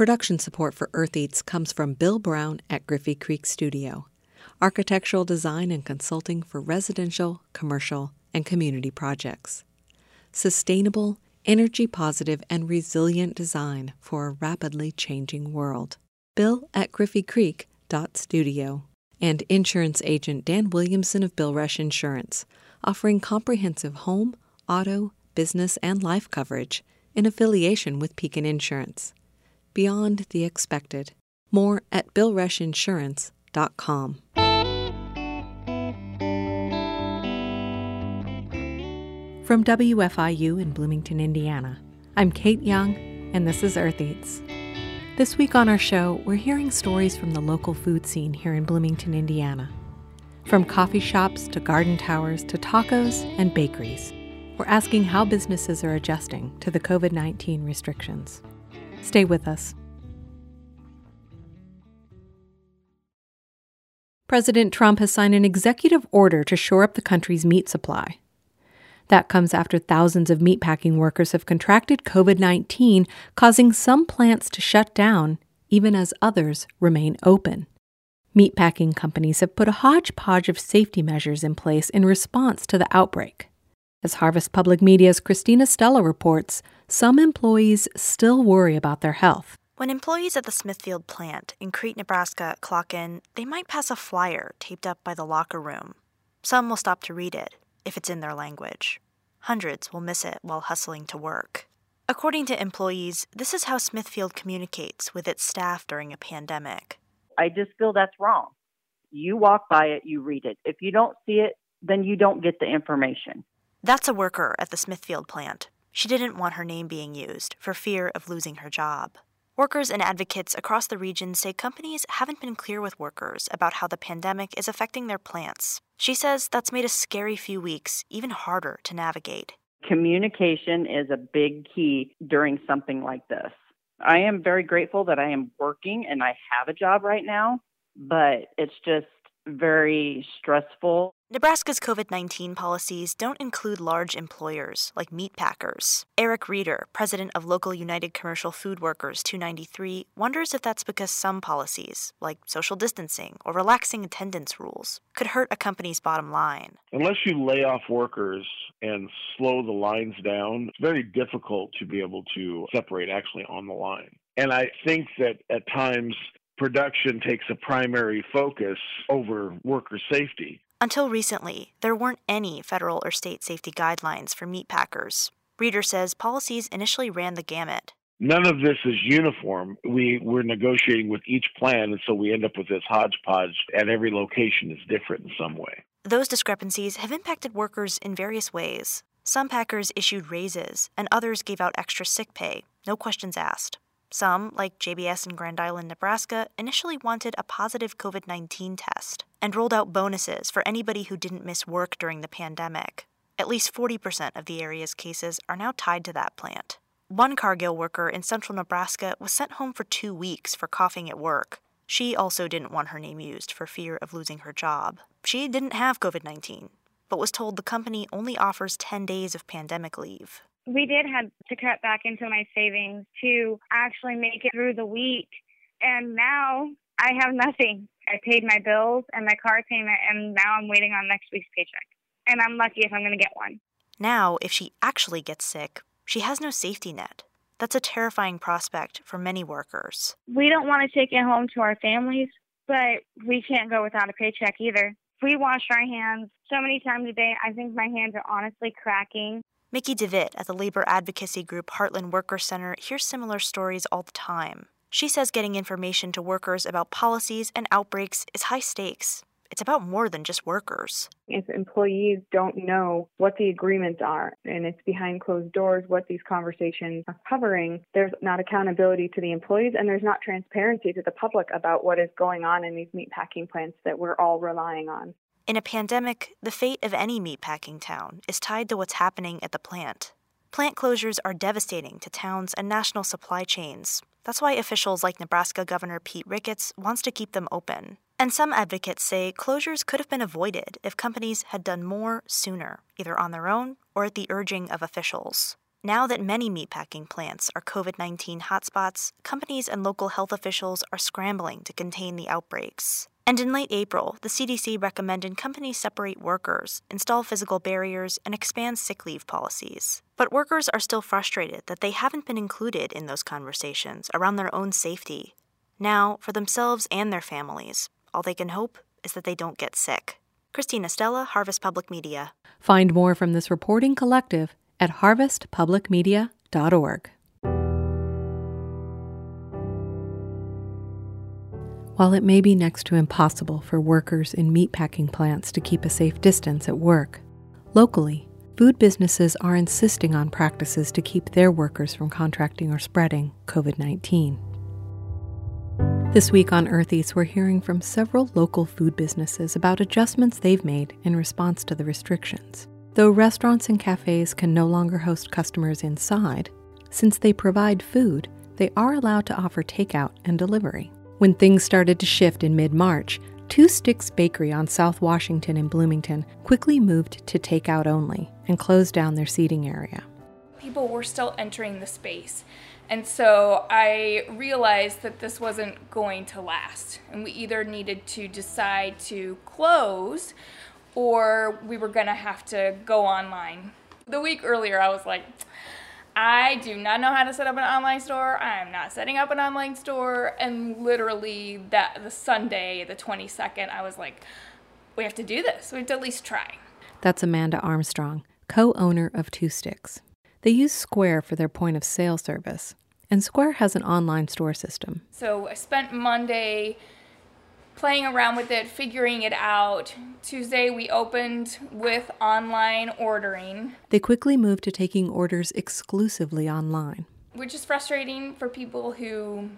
Production support for Earth Eats comes from Bill Brown at Griffey Creek Studio, architectural design and consulting for residential, commercial, and community projects. Sustainable, energy positive, and resilient design for a rapidly changing world. Bill at Griffey Creek Studio and insurance agent Dan Williamson of Bill Rush Insurance, offering comprehensive home, auto, business, and life coverage in affiliation with Pekin Insurance. Beyond the expected. More at BillRushInsurance.com. From WFIU in Bloomington, Indiana, I'm Kate Young, and this is Earth Eats. This week on our show, we're hearing stories from the local food scene here in Bloomington, Indiana. From coffee shops to garden towers to tacos and bakeries, we're asking how businesses are adjusting to the COVID 19 restrictions. Stay with us. President Trump has signed an executive order to shore up the country's meat supply. That comes after thousands of meatpacking workers have contracted COVID 19, causing some plants to shut down, even as others remain open. Meatpacking companies have put a hodgepodge of safety measures in place in response to the outbreak. As Harvest Public Media's Christina Stella reports, some employees still worry about their health. When employees at the Smithfield plant in Crete, Nebraska clock in, they might pass a flyer taped up by the locker room. Some will stop to read it, if it's in their language. Hundreds will miss it while hustling to work. According to employees, this is how Smithfield communicates with its staff during a pandemic. I just feel that's wrong. You walk by it, you read it. If you don't see it, then you don't get the information. That's a worker at the Smithfield plant. She didn't want her name being used for fear of losing her job. Workers and advocates across the region say companies haven't been clear with workers about how the pandemic is affecting their plants. She says that's made a scary few weeks even harder to navigate. Communication is a big key during something like this. I am very grateful that I am working and I have a job right now, but it's just very stressful. Nebraska's COVID 19 policies don't include large employers like meat packers. Eric Reeder, president of Local United Commercial Food Workers 293, wonders if that's because some policies, like social distancing or relaxing attendance rules, could hurt a company's bottom line. Unless you lay off workers and slow the lines down, it's very difficult to be able to separate actually on the line. And I think that at times production takes a primary focus over worker safety. Until recently, there weren't any federal or state safety guidelines for meat packers. Reeder says policies initially ran the gamut. None of this is uniform. We, we're negotiating with each plan, and so we end up with this hodgepodge, and every location is different in some way. Those discrepancies have impacted workers in various ways. Some packers issued raises, and others gave out extra sick pay, no questions asked. Some, like JBS in Grand Island, Nebraska, initially wanted a positive COVID 19 test and rolled out bonuses for anybody who didn't miss work during the pandemic. At least 40% of the area's cases are now tied to that plant. One Cargill worker in central Nebraska was sent home for two weeks for coughing at work. She also didn't want her name used for fear of losing her job. She didn't have COVID 19, but was told the company only offers 10 days of pandemic leave we did have to cut back into my savings to actually make it through the week. And now I have nothing. I paid my bills and my car payment, and now I'm waiting on next week's paycheck. And I'm lucky if I'm going to get one. Now, if she actually gets sick, she has no safety net. That's a terrifying prospect for many workers. We don't want to take it home to our families, but we can't go without a paycheck either. We wash our hands so many times a day. I think my hands are honestly cracking. Mickey DeVitt at the labor advocacy group Heartland Worker Center hears similar stories all the time. She says getting information to workers about policies and outbreaks is high stakes. It's about more than just workers. If employees don't know what the agreements are and it's behind closed doors what these conversations are covering, there's not accountability to the employees and there's not transparency to the public about what is going on in these meatpacking plants that we're all relying on. In a pandemic, the fate of any meatpacking town is tied to what's happening at the plant. Plant closures are devastating to towns and national supply chains. That's why officials like Nebraska Governor Pete Ricketts wants to keep them open. And some advocates say closures could have been avoided if companies had done more sooner, either on their own or at the urging of officials. Now that many meatpacking plants are COVID 19 hotspots, companies and local health officials are scrambling to contain the outbreaks. And in late April, the CDC recommended companies separate workers, install physical barriers, and expand sick leave policies. But workers are still frustrated that they haven't been included in those conversations around their own safety. Now, for themselves and their families, all they can hope is that they don't get sick. Christina Stella, Harvest Public Media. Find more from this reporting collective at harvestpublicmedia.org. While it may be next to impossible for workers in meatpacking plants to keep a safe distance at work, locally, food businesses are insisting on practices to keep their workers from contracting or spreading COVID 19. This week on Earth we're hearing from several local food businesses about adjustments they've made in response to the restrictions. Though restaurants and cafes can no longer host customers inside, since they provide food, they are allowed to offer takeout and delivery. When things started to shift in mid March, Two Sticks Bakery on South Washington in Bloomington quickly moved to takeout only and closed down their seating area. People were still entering the space. And so I realized that this wasn't going to last. And we either needed to decide to close or we were going to have to go online. The week earlier, I was like, I do not know how to set up an online store. I am not setting up an online store. And literally that the Sunday, the 22nd, I was like, we have to do this. We have to at least try. That's Amanda Armstrong, co-owner of Two Sticks. They use Square for their point of sale service, and Square has an online store system. So I spent Monday playing around with it, figuring it out. Tuesday, we opened with online ordering. They quickly moved to taking orders exclusively online. Which is frustrating for people who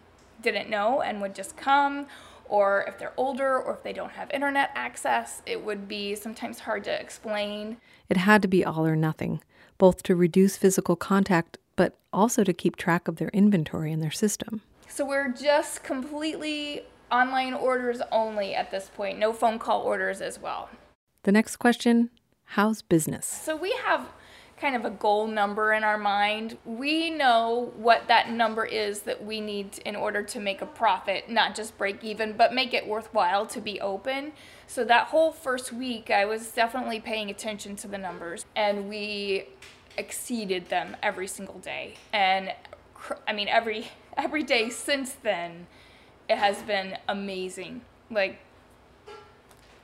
didn't know and would just come, or if they're older, or if they don't have internet access, it would be sometimes hard to explain. It had to be all or nothing, both to reduce physical contact, but also to keep track of their inventory in their system. So we're just completely online orders only at this point, no phone call orders as well. The next question How's business? So we have kind of a goal number in our mind. We know what that number is that we need in order to make a profit, not just break even, but make it worthwhile to be open. So that whole first week, I was definitely paying attention to the numbers, and we exceeded them every single day. And I mean, every every day since then it has been amazing. Like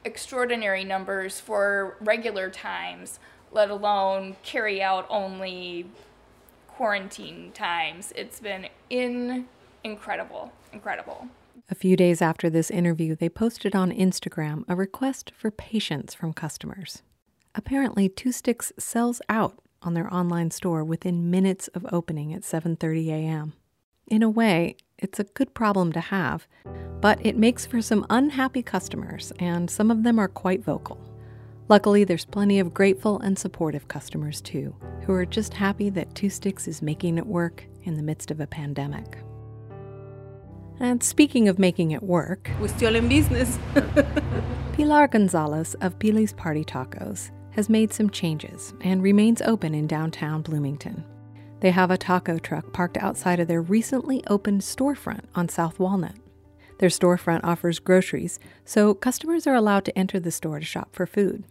extraordinary numbers for regular times, let alone carry out only quarantine times. It's been in incredible, incredible. A few days after this interview, they posted on Instagram a request for patience from customers. Apparently, Two Sticks sells out on their online store within minutes of opening at 7:30 a.m. In a way, it's a good problem to have, but it makes for some unhappy customers, and some of them are quite vocal. Luckily, there's plenty of grateful and supportive customers too, who are just happy that Two Sticks is making it work in the midst of a pandemic. And speaking of making it work, we're still in business. Pilar Gonzalez of Pili's Party Tacos has made some changes and remains open in downtown Bloomington. They have a taco truck parked outside of their recently opened storefront on South Walnut. Their storefront offers groceries, so customers are allowed to enter the store to shop for food.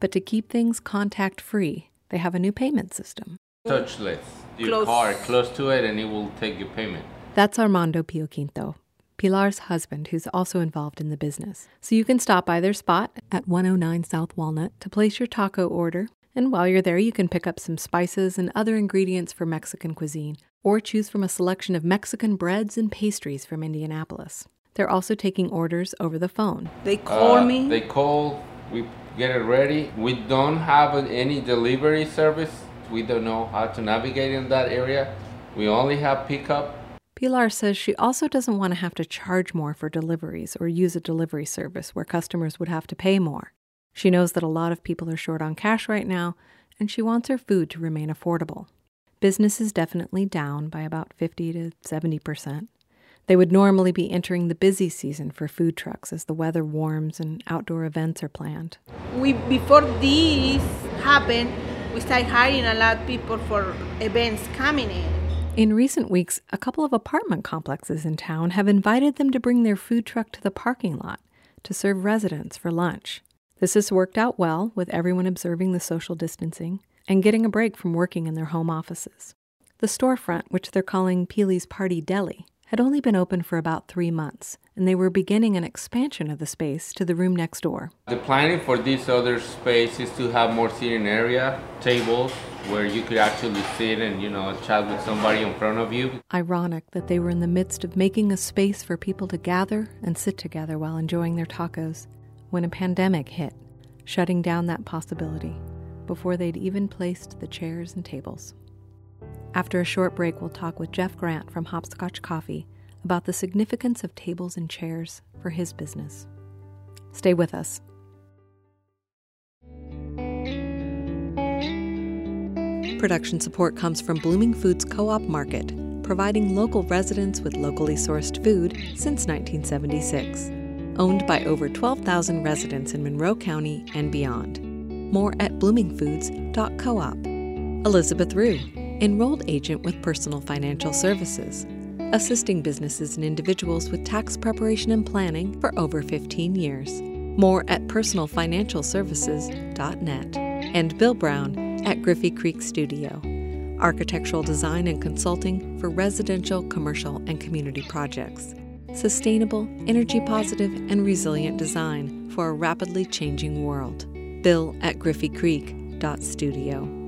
But to keep things contact free, they have a new payment system. Touchless. Your close. car close to it and it will take your payment. That's Armando Pio Quinto, Pilar's husband, who's also involved in the business. So you can stop by their spot at 109 South Walnut to place your taco order and while you're there, you can pick up some spices and other ingredients for Mexican cuisine, or choose from a selection of Mexican breads and pastries from Indianapolis. They're also taking orders over the phone. They call uh, me. They call, we get it ready. We don't have any delivery service. We don't know how to navigate in that area. We only have pickup. Pilar says she also doesn't want to have to charge more for deliveries or use a delivery service where customers would have to pay more. She knows that a lot of people are short on cash right now, and she wants her food to remain affordable. Business is definitely down by about 50 to 70 percent. They would normally be entering the busy season for food trucks as the weather warms and outdoor events are planned. We before this happened, we start hiring a lot of people for events coming in. In recent weeks, a couple of apartment complexes in town have invited them to bring their food truck to the parking lot to serve residents for lunch. This has worked out well with everyone observing the social distancing and getting a break from working in their home offices. The storefront, which they're calling Pili's Party Deli, had only been open for about three months, and they were beginning an expansion of the space to the room next door. The planning for this other space is to have more seating area, tables, where you could actually sit and, you know, chat with somebody in front of you. Ironic that they were in the midst of making a space for people to gather and sit together while enjoying their tacos when a pandemic hit, shutting down that possibility before they'd even placed the chairs and tables. After a short break, we'll talk with Jeff Grant from Hopscotch Coffee about the significance of tables and chairs for his business. Stay with us. Production support comes from Blooming Foods Co op Market, providing local residents with locally sourced food since 1976. Owned by over 12,000 residents in Monroe County and beyond. More at bloomingfoods.coop. Elizabeth Rue, enrolled agent with Personal Financial Services, assisting businesses and individuals with tax preparation and planning for over 15 years. More at personalfinancialservices.net. And Bill Brown at Griffey Creek Studio, architectural design and consulting for residential, commercial, and community projects. Sustainable, energy positive, and resilient design for a rapidly changing world. Bill at griffeycreek.studio.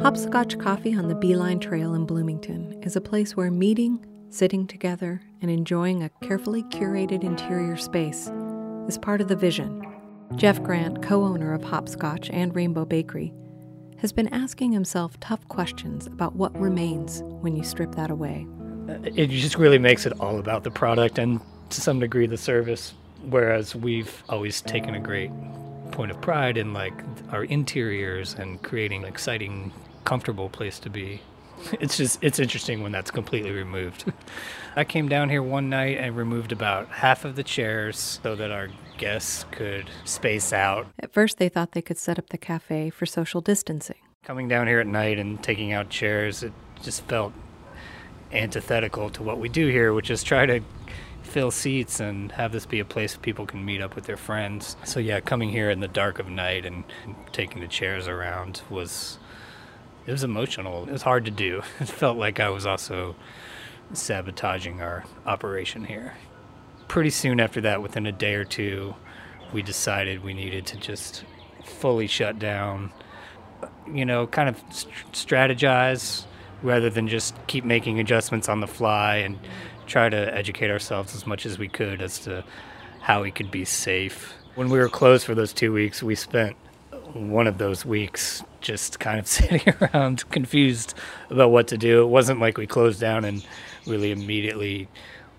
Hopscotch Coffee on the B-Line Trail in Bloomington is a place where meeting, sitting together, and enjoying a carefully curated interior space is part of the vision. Jeff Grant, co owner of Hopscotch and Rainbow Bakery, has been asking himself tough questions about what remains when you strip that away. Uh, it just really makes it all about the product and to some degree the service, whereas we've always taken a great point of pride in like our interiors and creating an exciting comfortable place to be. It's just it's interesting when that's completely removed. I came down here one night and removed about half of the chairs so that our guests could space out. At first, they thought they could set up the cafe for social distancing. Coming down here at night and taking out chairs, it just felt antithetical to what we do here, which is try to fill seats and have this be a place people can meet up with their friends. So yeah, coming here in the dark of night and taking the chairs around was it was emotional. It was hard to do. It felt like I was also sabotaging our operation here. Pretty soon after that, within a day or two, we decided we needed to just fully shut down, you know, kind of st- strategize rather than just keep making adjustments on the fly and try to educate ourselves as much as we could as to how we could be safe. When we were closed for those two weeks, we spent one of those weeks just kind of sitting around confused about what to do. It wasn't like we closed down and really immediately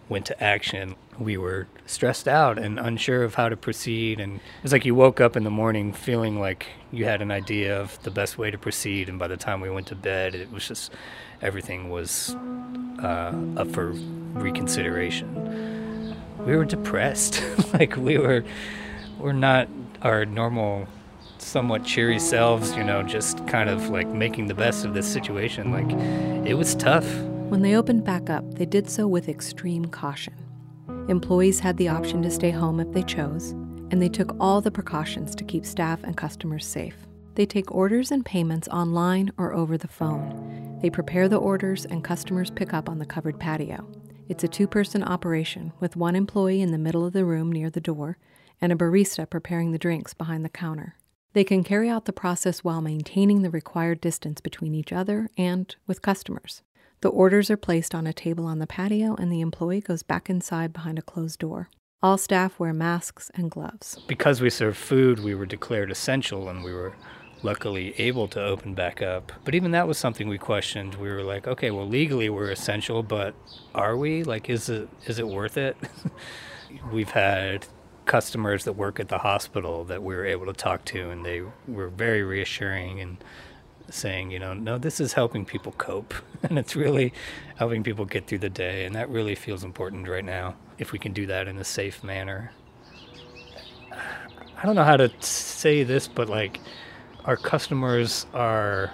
went to action. We were stressed out and unsure of how to proceed. And it was like you woke up in the morning feeling like you had an idea of the best way to proceed. And by the time we went to bed, it was just everything was uh, up for reconsideration. We were depressed. like we were, we're not our normal somewhat cheery selves, you know, just kind of like making the best of this situation. Like, it was tough. When they opened back up, they did so with extreme caution. Employees had the option to stay home if they chose, and they took all the precautions to keep staff and customers safe. They take orders and payments online or over the phone. They prepare the orders, and customers pick up on the covered patio. It's a two person operation with one employee in the middle of the room near the door and a barista preparing the drinks behind the counter. They can carry out the process while maintaining the required distance between each other and with customers. The orders are placed on a table on the patio, and the employee goes back inside behind a closed door. All staff wear masks and gloves. Because we serve food, we were declared essential and we were luckily able to open back up. But even that was something we questioned. We were like, okay, well legally we're essential, but are we? Like is it is it worth it? We've had customers that work at the hospital that we were able to talk to and they were very reassuring and saying, you know, no, this is helping people cope. And it's really helping people get through the day and that really feels important right now if we can do that in a safe manner. I don't know how to say this, but like our customers are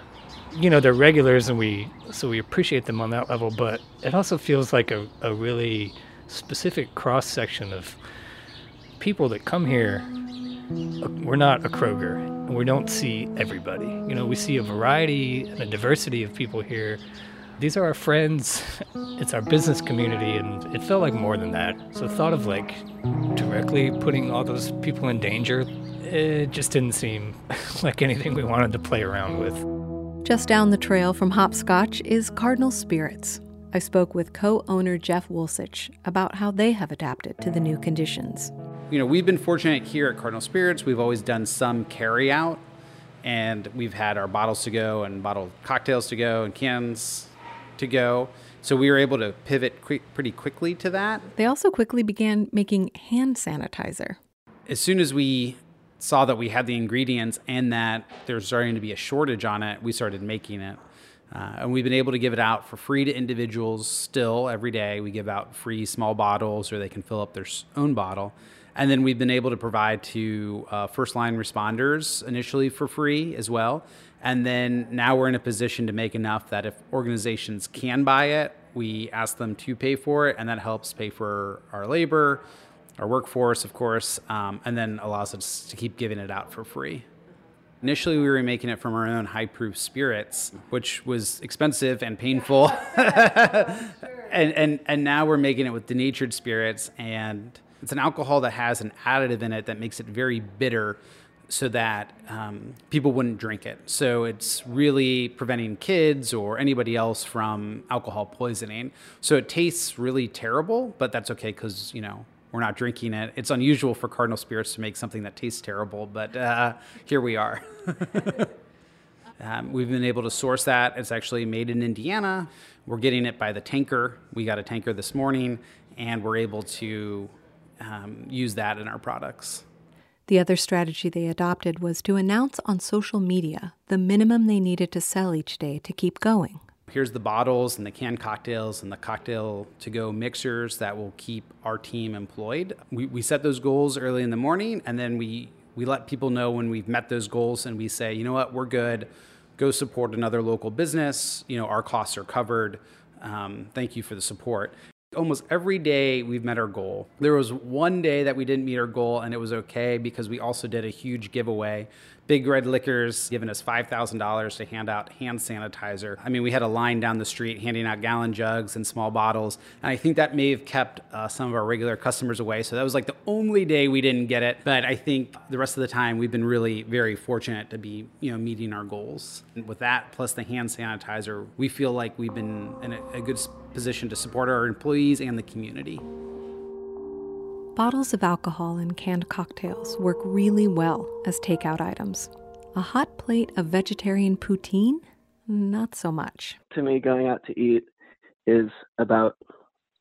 you know they're regulars and we so we appreciate them on that level but it also feels like a, a really specific cross section of people that come here. We're not a kroger we don't see everybody. You know we see a variety and a diversity of people here. These are our friends. It's our business community and it felt like more than that. So thought of like directly putting all those people in danger it just didn't seem like anything we wanted to play around with. Just down the trail from Hopscotch is Cardinal Spirits. I spoke with co owner Jeff Wuslich about how they have adapted to the new conditions. You know, we've been fortunate here at Cardinal Spirits. We've always done some carry out, and we've had our bottles to go and bottled cocktails to go and cans to go. So we were able to pivot quick, pretty quickly to that. They also quickly began making hand sanitizer. As soon as we saw that we had the ingredients and that there's starting to be a shortage on it, we started making it. Uh, and we've been able to give it out for free to individuals still every day. We give out free small bottles or they can fill up their own bottle. And then we've been able to provide to uh, first line responders initially for free as well. And then now we're in a position to make enough that if organizations can buy it, we ask them to pay for it, and that helps pay for our labor, our workforce, of course, um, and then allows us to keep giving it out for free. Initially, we were making it from our own high proof spirits, which was expensive and painful. and, and, and now we're making it with denatured spirits, and it's an alcohol that has an additive in it that makes it very bitter so that um, people wouldn't drink it. So it's really preventing kids or anybody else from alcohol poisoning. So it tastes really terrible, but that's okay because, you know, we're not drinking it. It's unusual for Cardinal Spirits to make something that tastes terrible, but uh, here we are. um, we've been able to source that. It's actually made in Indiana. We're getting it by the tanker. We got a tanker this morning, and we're able to um, use that in our products. The other strategy they adopted was to announce on social media the minimum they needed to sell each day to keep going here's the bottles and the canned cocktails and the cocktail to go mixers that will keep our team employed. We, we set those goals early in the morning and then we, we let people know when we've met those goals and we say, you know what, we're good. Go support another local business. You know, our costs are covered. Um, thank you for the support. Almost every day we've met our goal. There was one day that we didn't meet our goal, and it was okay because we also did a huge giveaway Big Red Liquors giving us $5,000 to hand out hand sanitizer. I mean, we had a line down the street handing out gallon jugs and small bottles. And I think that may have kept uh, some of our regular customers away. So that was like the only day we didn't get it. But I think the rest of the time we've been really very fortunate to be, you know, meeting our goals. And with that, plus the hand sanitizer, we feel like we've been in a, a good position to support our employees and the community. Bottles of alcohol and canned cocktails work really well as takeout items. A hot plate of vegetarian poutine? Not so much. To me, going out to eat is about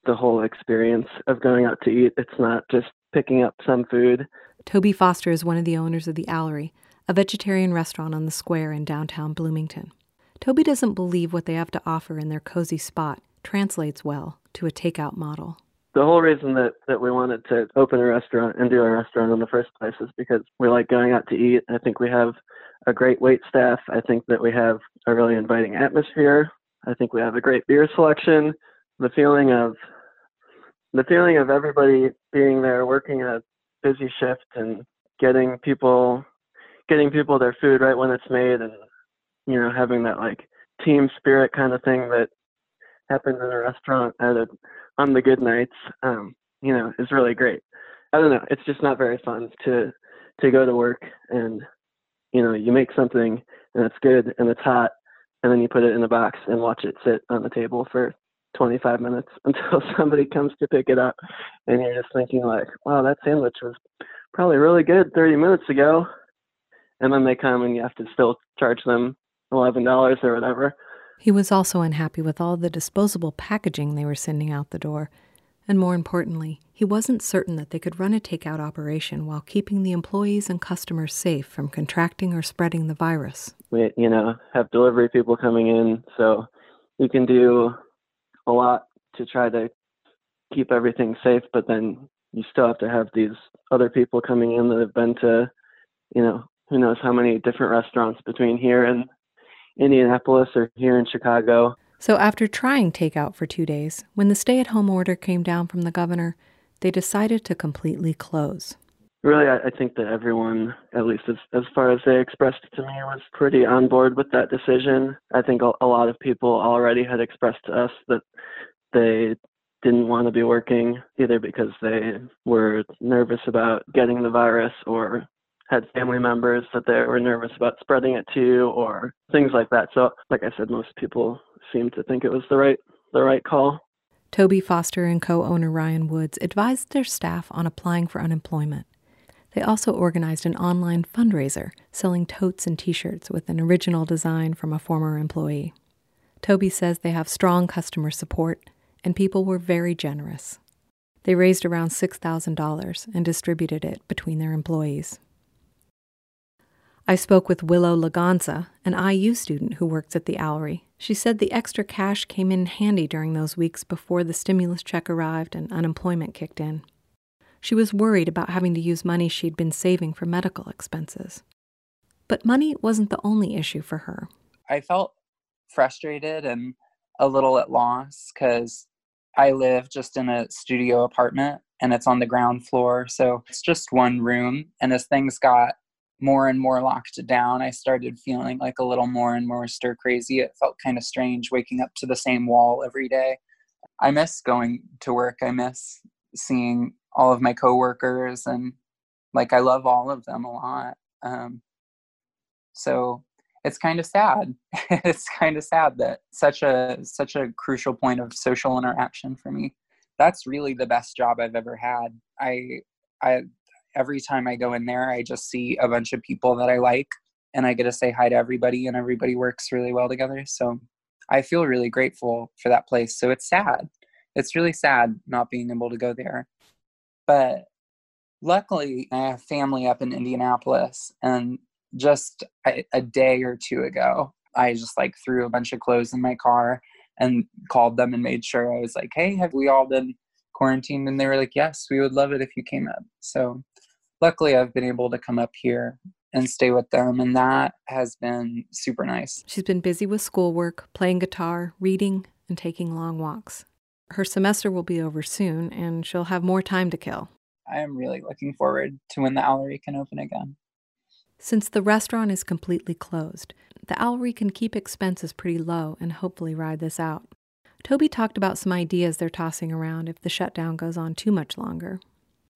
the whole experience of going out to eat. It's not just picking up some food. Toby Foster is one of the owners of the Owlery, a vegetarian restaurant on the square in downtown Bloomington. Toby doesn't believe what they have to offer in their cozy spot translates well to a takeout model the whole reason that that we wanted to open a restaurant and do a restaurant in the first place is because we like going out to eat. I think we have a great wait staff. I think that we have a really inviting atmosphere. I think we have a great beer selection. The feeling of the feeling of everybody being there working a busy shift and getting people getting people their food right when it's made and you know having that like team spirit kind of thing that happens in a restaurant at a on the good nights, um, you know, is really great. I don't know. It's just not very fun to to go to work and you know you make something and it's good and it's hot and then you put it in a box and watch it sit on the table for 25 minutes until somebody comes to pick it up and you're just thinking like wow that sandwich was probably really good 30 minutes ago and then they come and you have to still charge them $11 or whatever he was also unhappy with all the disposable packaging they were sending out the door. And more importantly, he wasn't certain that they could run a takeout operation while keeping the employees and customers safe from contracting or spreading the virus. We, you know, have delivery people coming in, so we can do a lot to try to keep everything safe, but then you still have to have these other people coming in that have been to you know, who knows how many different restaurants between here and Indianapolis or here in Chicago. So, after trying takeout for two days, when the stay at home order came down from the governor, they decided to completely close. Really, I, I think that everyone, at least as, as far as they expressed to me, was pretty on board with that decision. I think a, a lot of people already had expressed to us that they didn't want to be working either because they were nervous about getting the virus or had family members that they were nervous about spreading it to or things like that. So like I said, most people seemed to think it was the right the right call. Toby Foster and co-owner Ryan Woods advised their staff on applying for unemployment. They also organized an online fundraiser selling totes and t-shirts with an original design from a former employee. Toby says they have strong customer support and people were very generous. They raised around $6,000 and distributed it between their employees. I spoke with Willow Laganza, an IU student who works at the Owlery. She said the extra cash came in handy during those weeks before the stimulus check arrived and unemployment kicked in. She was worried about having to use money she'd been saving for medical expenses. But money wasn't the only issue for her. I felt frustrated and a little at loss because I live just in a studio apartment and it's on the ground floor. So it's just one room. And as things got more and more locked down, I started feeling like a little more and more stir crazy. It felt kind of strange waking up to the same wall every day. I miss going to work. I miss seeing all of my coworkers and like I love all of them a lot. Um, so it's kind of sad. it's kind of sad that such a such a crucial point of social interaction for me. That's really the best job I've ever had. I I every time I go in there, I just see a bunch of people that I like and I get to say hi to everybody and everybody works really well together. So I feel really grateful for that place. So it's sad. It's really sad not being able to go there. But luckily, I have family up in Indianapolis and just a, a day or two ago, I just like threw a bunch of clothes in my car and called them and made sure I was like, hey, have we all been quarantined? And they were like, yes, we would love it if you came up. So luckily I've been able to come up here and stay with them and that has been super nice. She's been busy with schoolwork, playing guitar, reading, and taking long walks. Her semester will be over soon and she'll have more time to kill. I am really looking forward to when the Owlery can open again. Since the restaurant is completely closed, the Owlery can keep expenses pretty low and hopefully ride this out. Toby talked about some ideas they're tossing around if the shutdown goes on too much longer.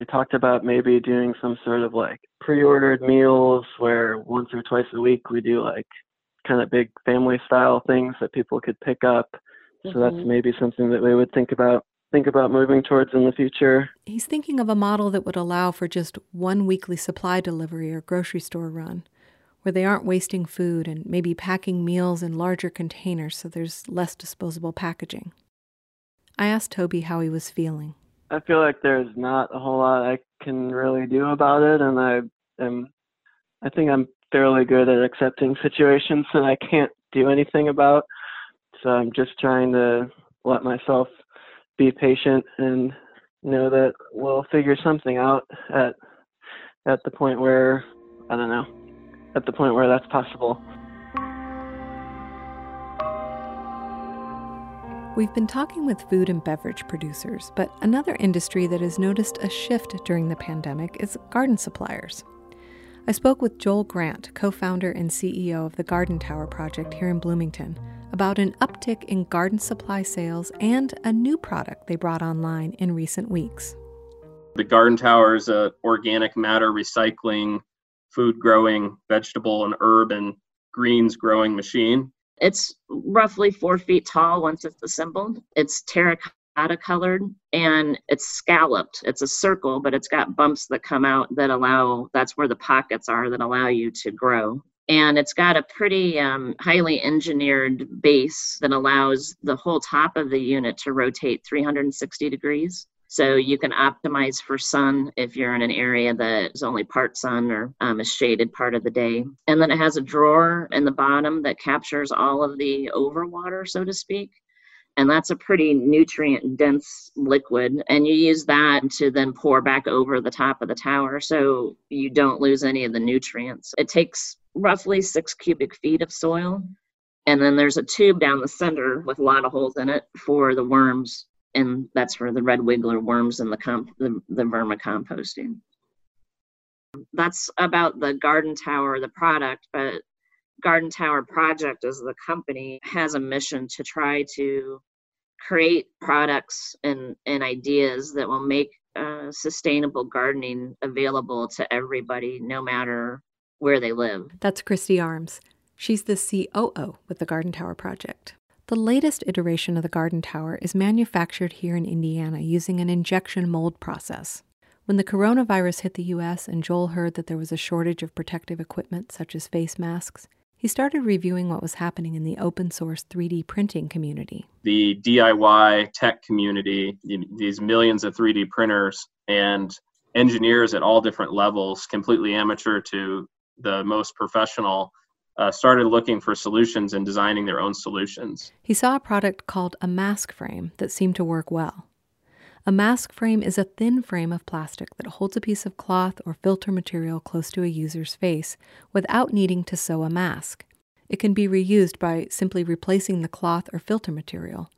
We talked about maybe doing some sort of like pre-ordered meals where once or twice a week we do like kind of big family style things that people could pick up. So mm-hmm. that's maybe something that we would think about think about moving towards in the future. He's thinking of a model that would allow for just one weekly supply delivery or grocery store run, where they aren't wasting food and maybe packing meals in larger containers so there's less disposable packaging. I asked Toby how he was feeling. I feel like there's not a whole lot I can really do about it, and I am, I think I'm fairly good at accepting situations that I can't do anything about. So I'm just trying to let myself be patient and know that we'll figure something out at at the point where I don't know, at the point where that's possible. We've been talking with food and beverage producers, but another industry that has noticed a shift during the pandemic is garden suppliers. I spoke with Joel Grant, co founder and CEO of the Garden Tower Project here in Bloomington, about an uptick in garden supply sales and a new product they brought online in recent weeks. The Garden Tower is an organic matter recycling, food growing, vegetable and herb and greens growing machine. It's roughly four feet tall once it's assembled. It's terracotta colored and it's scalloped. It's a circle, but it's got bumps that come out that allow, that's where the pockets are that allow you to grow. And it's got a pretty um, highly engineered base that allows the whole top of the unit to rotate 360 degrees. So you can optimize for sun if you're in an area that is only part sun or um, a shaded part of the day. And then it has a drawer in the bottom that captures all of the overwater, so to speak. and that's a pretty nutrient dense liquid and you use that to then pour back over the top of the tower so you don't lose any of the nutrients it takes roughly six cubic feet of soil and then there's a tube down the center with a lot of holes in it for the worms and that's for the red wiggler worms and the comp- the, the vermicomposting that's about the garden tower the product but Garden Tower Project as the company has a mission to try to create products and, and ideas that will make uh, sustainable gardening available to everybody, no matter where they live. That's Christy Arms. She's the COO with the Garden Tower Project. The latest iteration of the Garden Tower is manufactured here in Indiana using an injection mold process. When the coronavirus hit the US and Joel heard that there was a shortage of protective equipment such as face masks, he started reviewing what was happening in the open source 3D printing community. The DIY tech community, these millions of 3D printers and engineers at all different levels, completely amateur to the most professional, uh, started looking for solutions and designing their own solutions. He saw a product called a mask frame that seemed to work well. A mask frame is a thin frame of plastic that holds a piece of cloth or filter material close to a user's face without needing to sew a mask. It can be reused by simply replacing the cloth or filter material.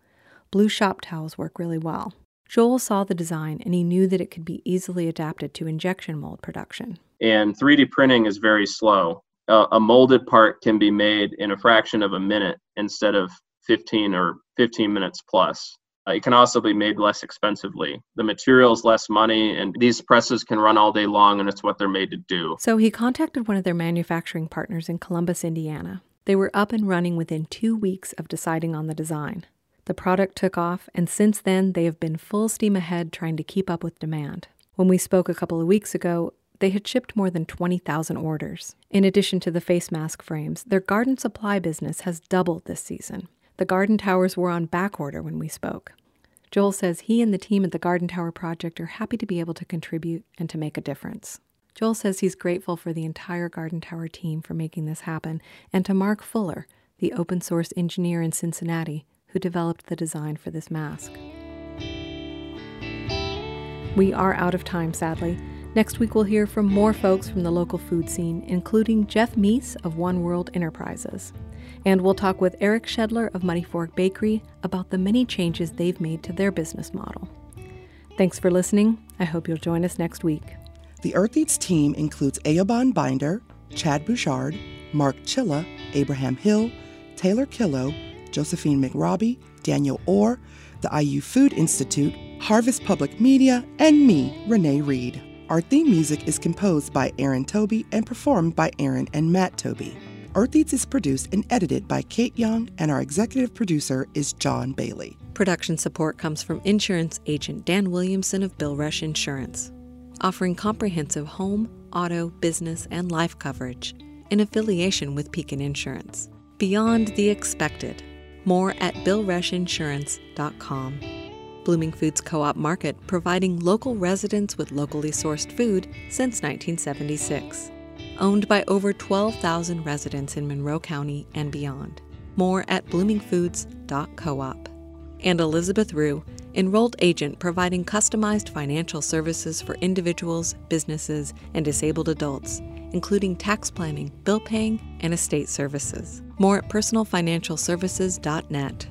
Blue shop towels work really well. Joel saw the design and he knew that it could be easily adapted to injection mold production. And 3D printing is very slow. Uh, a molded part can be made in a fraction of a minute instead of 15 or 15 minutes plus. Uh, it can also be made less expensively. The material is less money, and these presses can run all day long, and it's what they're made to do. So he contacted one of their manufacturing partners in Columbus, Indiana. They were up and running within two weeks of deciding on the design. The product took off, and since then, they have been full steam ahead trying to keep up with demand. When we spoke a couple of weeks ago, they had shipped more than 20,000 orders. In addition to the face mask frames, their garden supply business has doubled this season. The garden towers were on back order when we spoke. Joel says he and the team at the Garden Tower Project are happy to be able to contribute and to make a difference. Joel says he's grateful for the entire Garden Tower team for making this happen and to Mark Fuller, the open source engineer in Cincinnati who developed the design for this mask. We are out of time, sadly. Next week, we'll hear from more folks from the local food scene, including Jeff Mease of One World Enterprises. And we'll talk with Eric Schedler of Muddy Fork Bakery about the many changes they've made to their business model. Thanks for listening. I hope you'll join us next week. The Earth Eats team includes Eoban Binder, Chad Bouchard, Mark Chilla, Abraham Hill, Taylor Killo, Josephine McRobbie, Daniel Orr, the IU Food Institute, Harvest Public Media, and me, Renee Reed. Our theme music is composed by Aaron Toby and performed by Aaron and Matt Toby. Earth Eats is produced and edited by Kate Young, and our executive producer is John Bailey. Production support comes from insurance agent Dan Williamson of Bill Rush Insurance, offering comprehensive home, auto, business, and life coverage in affiliation with Pekin Insurance. Beyond the expected. More at BillRushInsurance.com. Blooming Foods Co op Market, providing local residents with locally sourced food since 1976 owned by over 12,000 residents in Monroe County and beyond. More at bloomingfoods.coop. And Elizabeth Rue, enrolled agent providing customized financial services for individuals, businesses, and disabled adults, including tax planning, bill paying, and estate services. More at personalfinancialservices.net.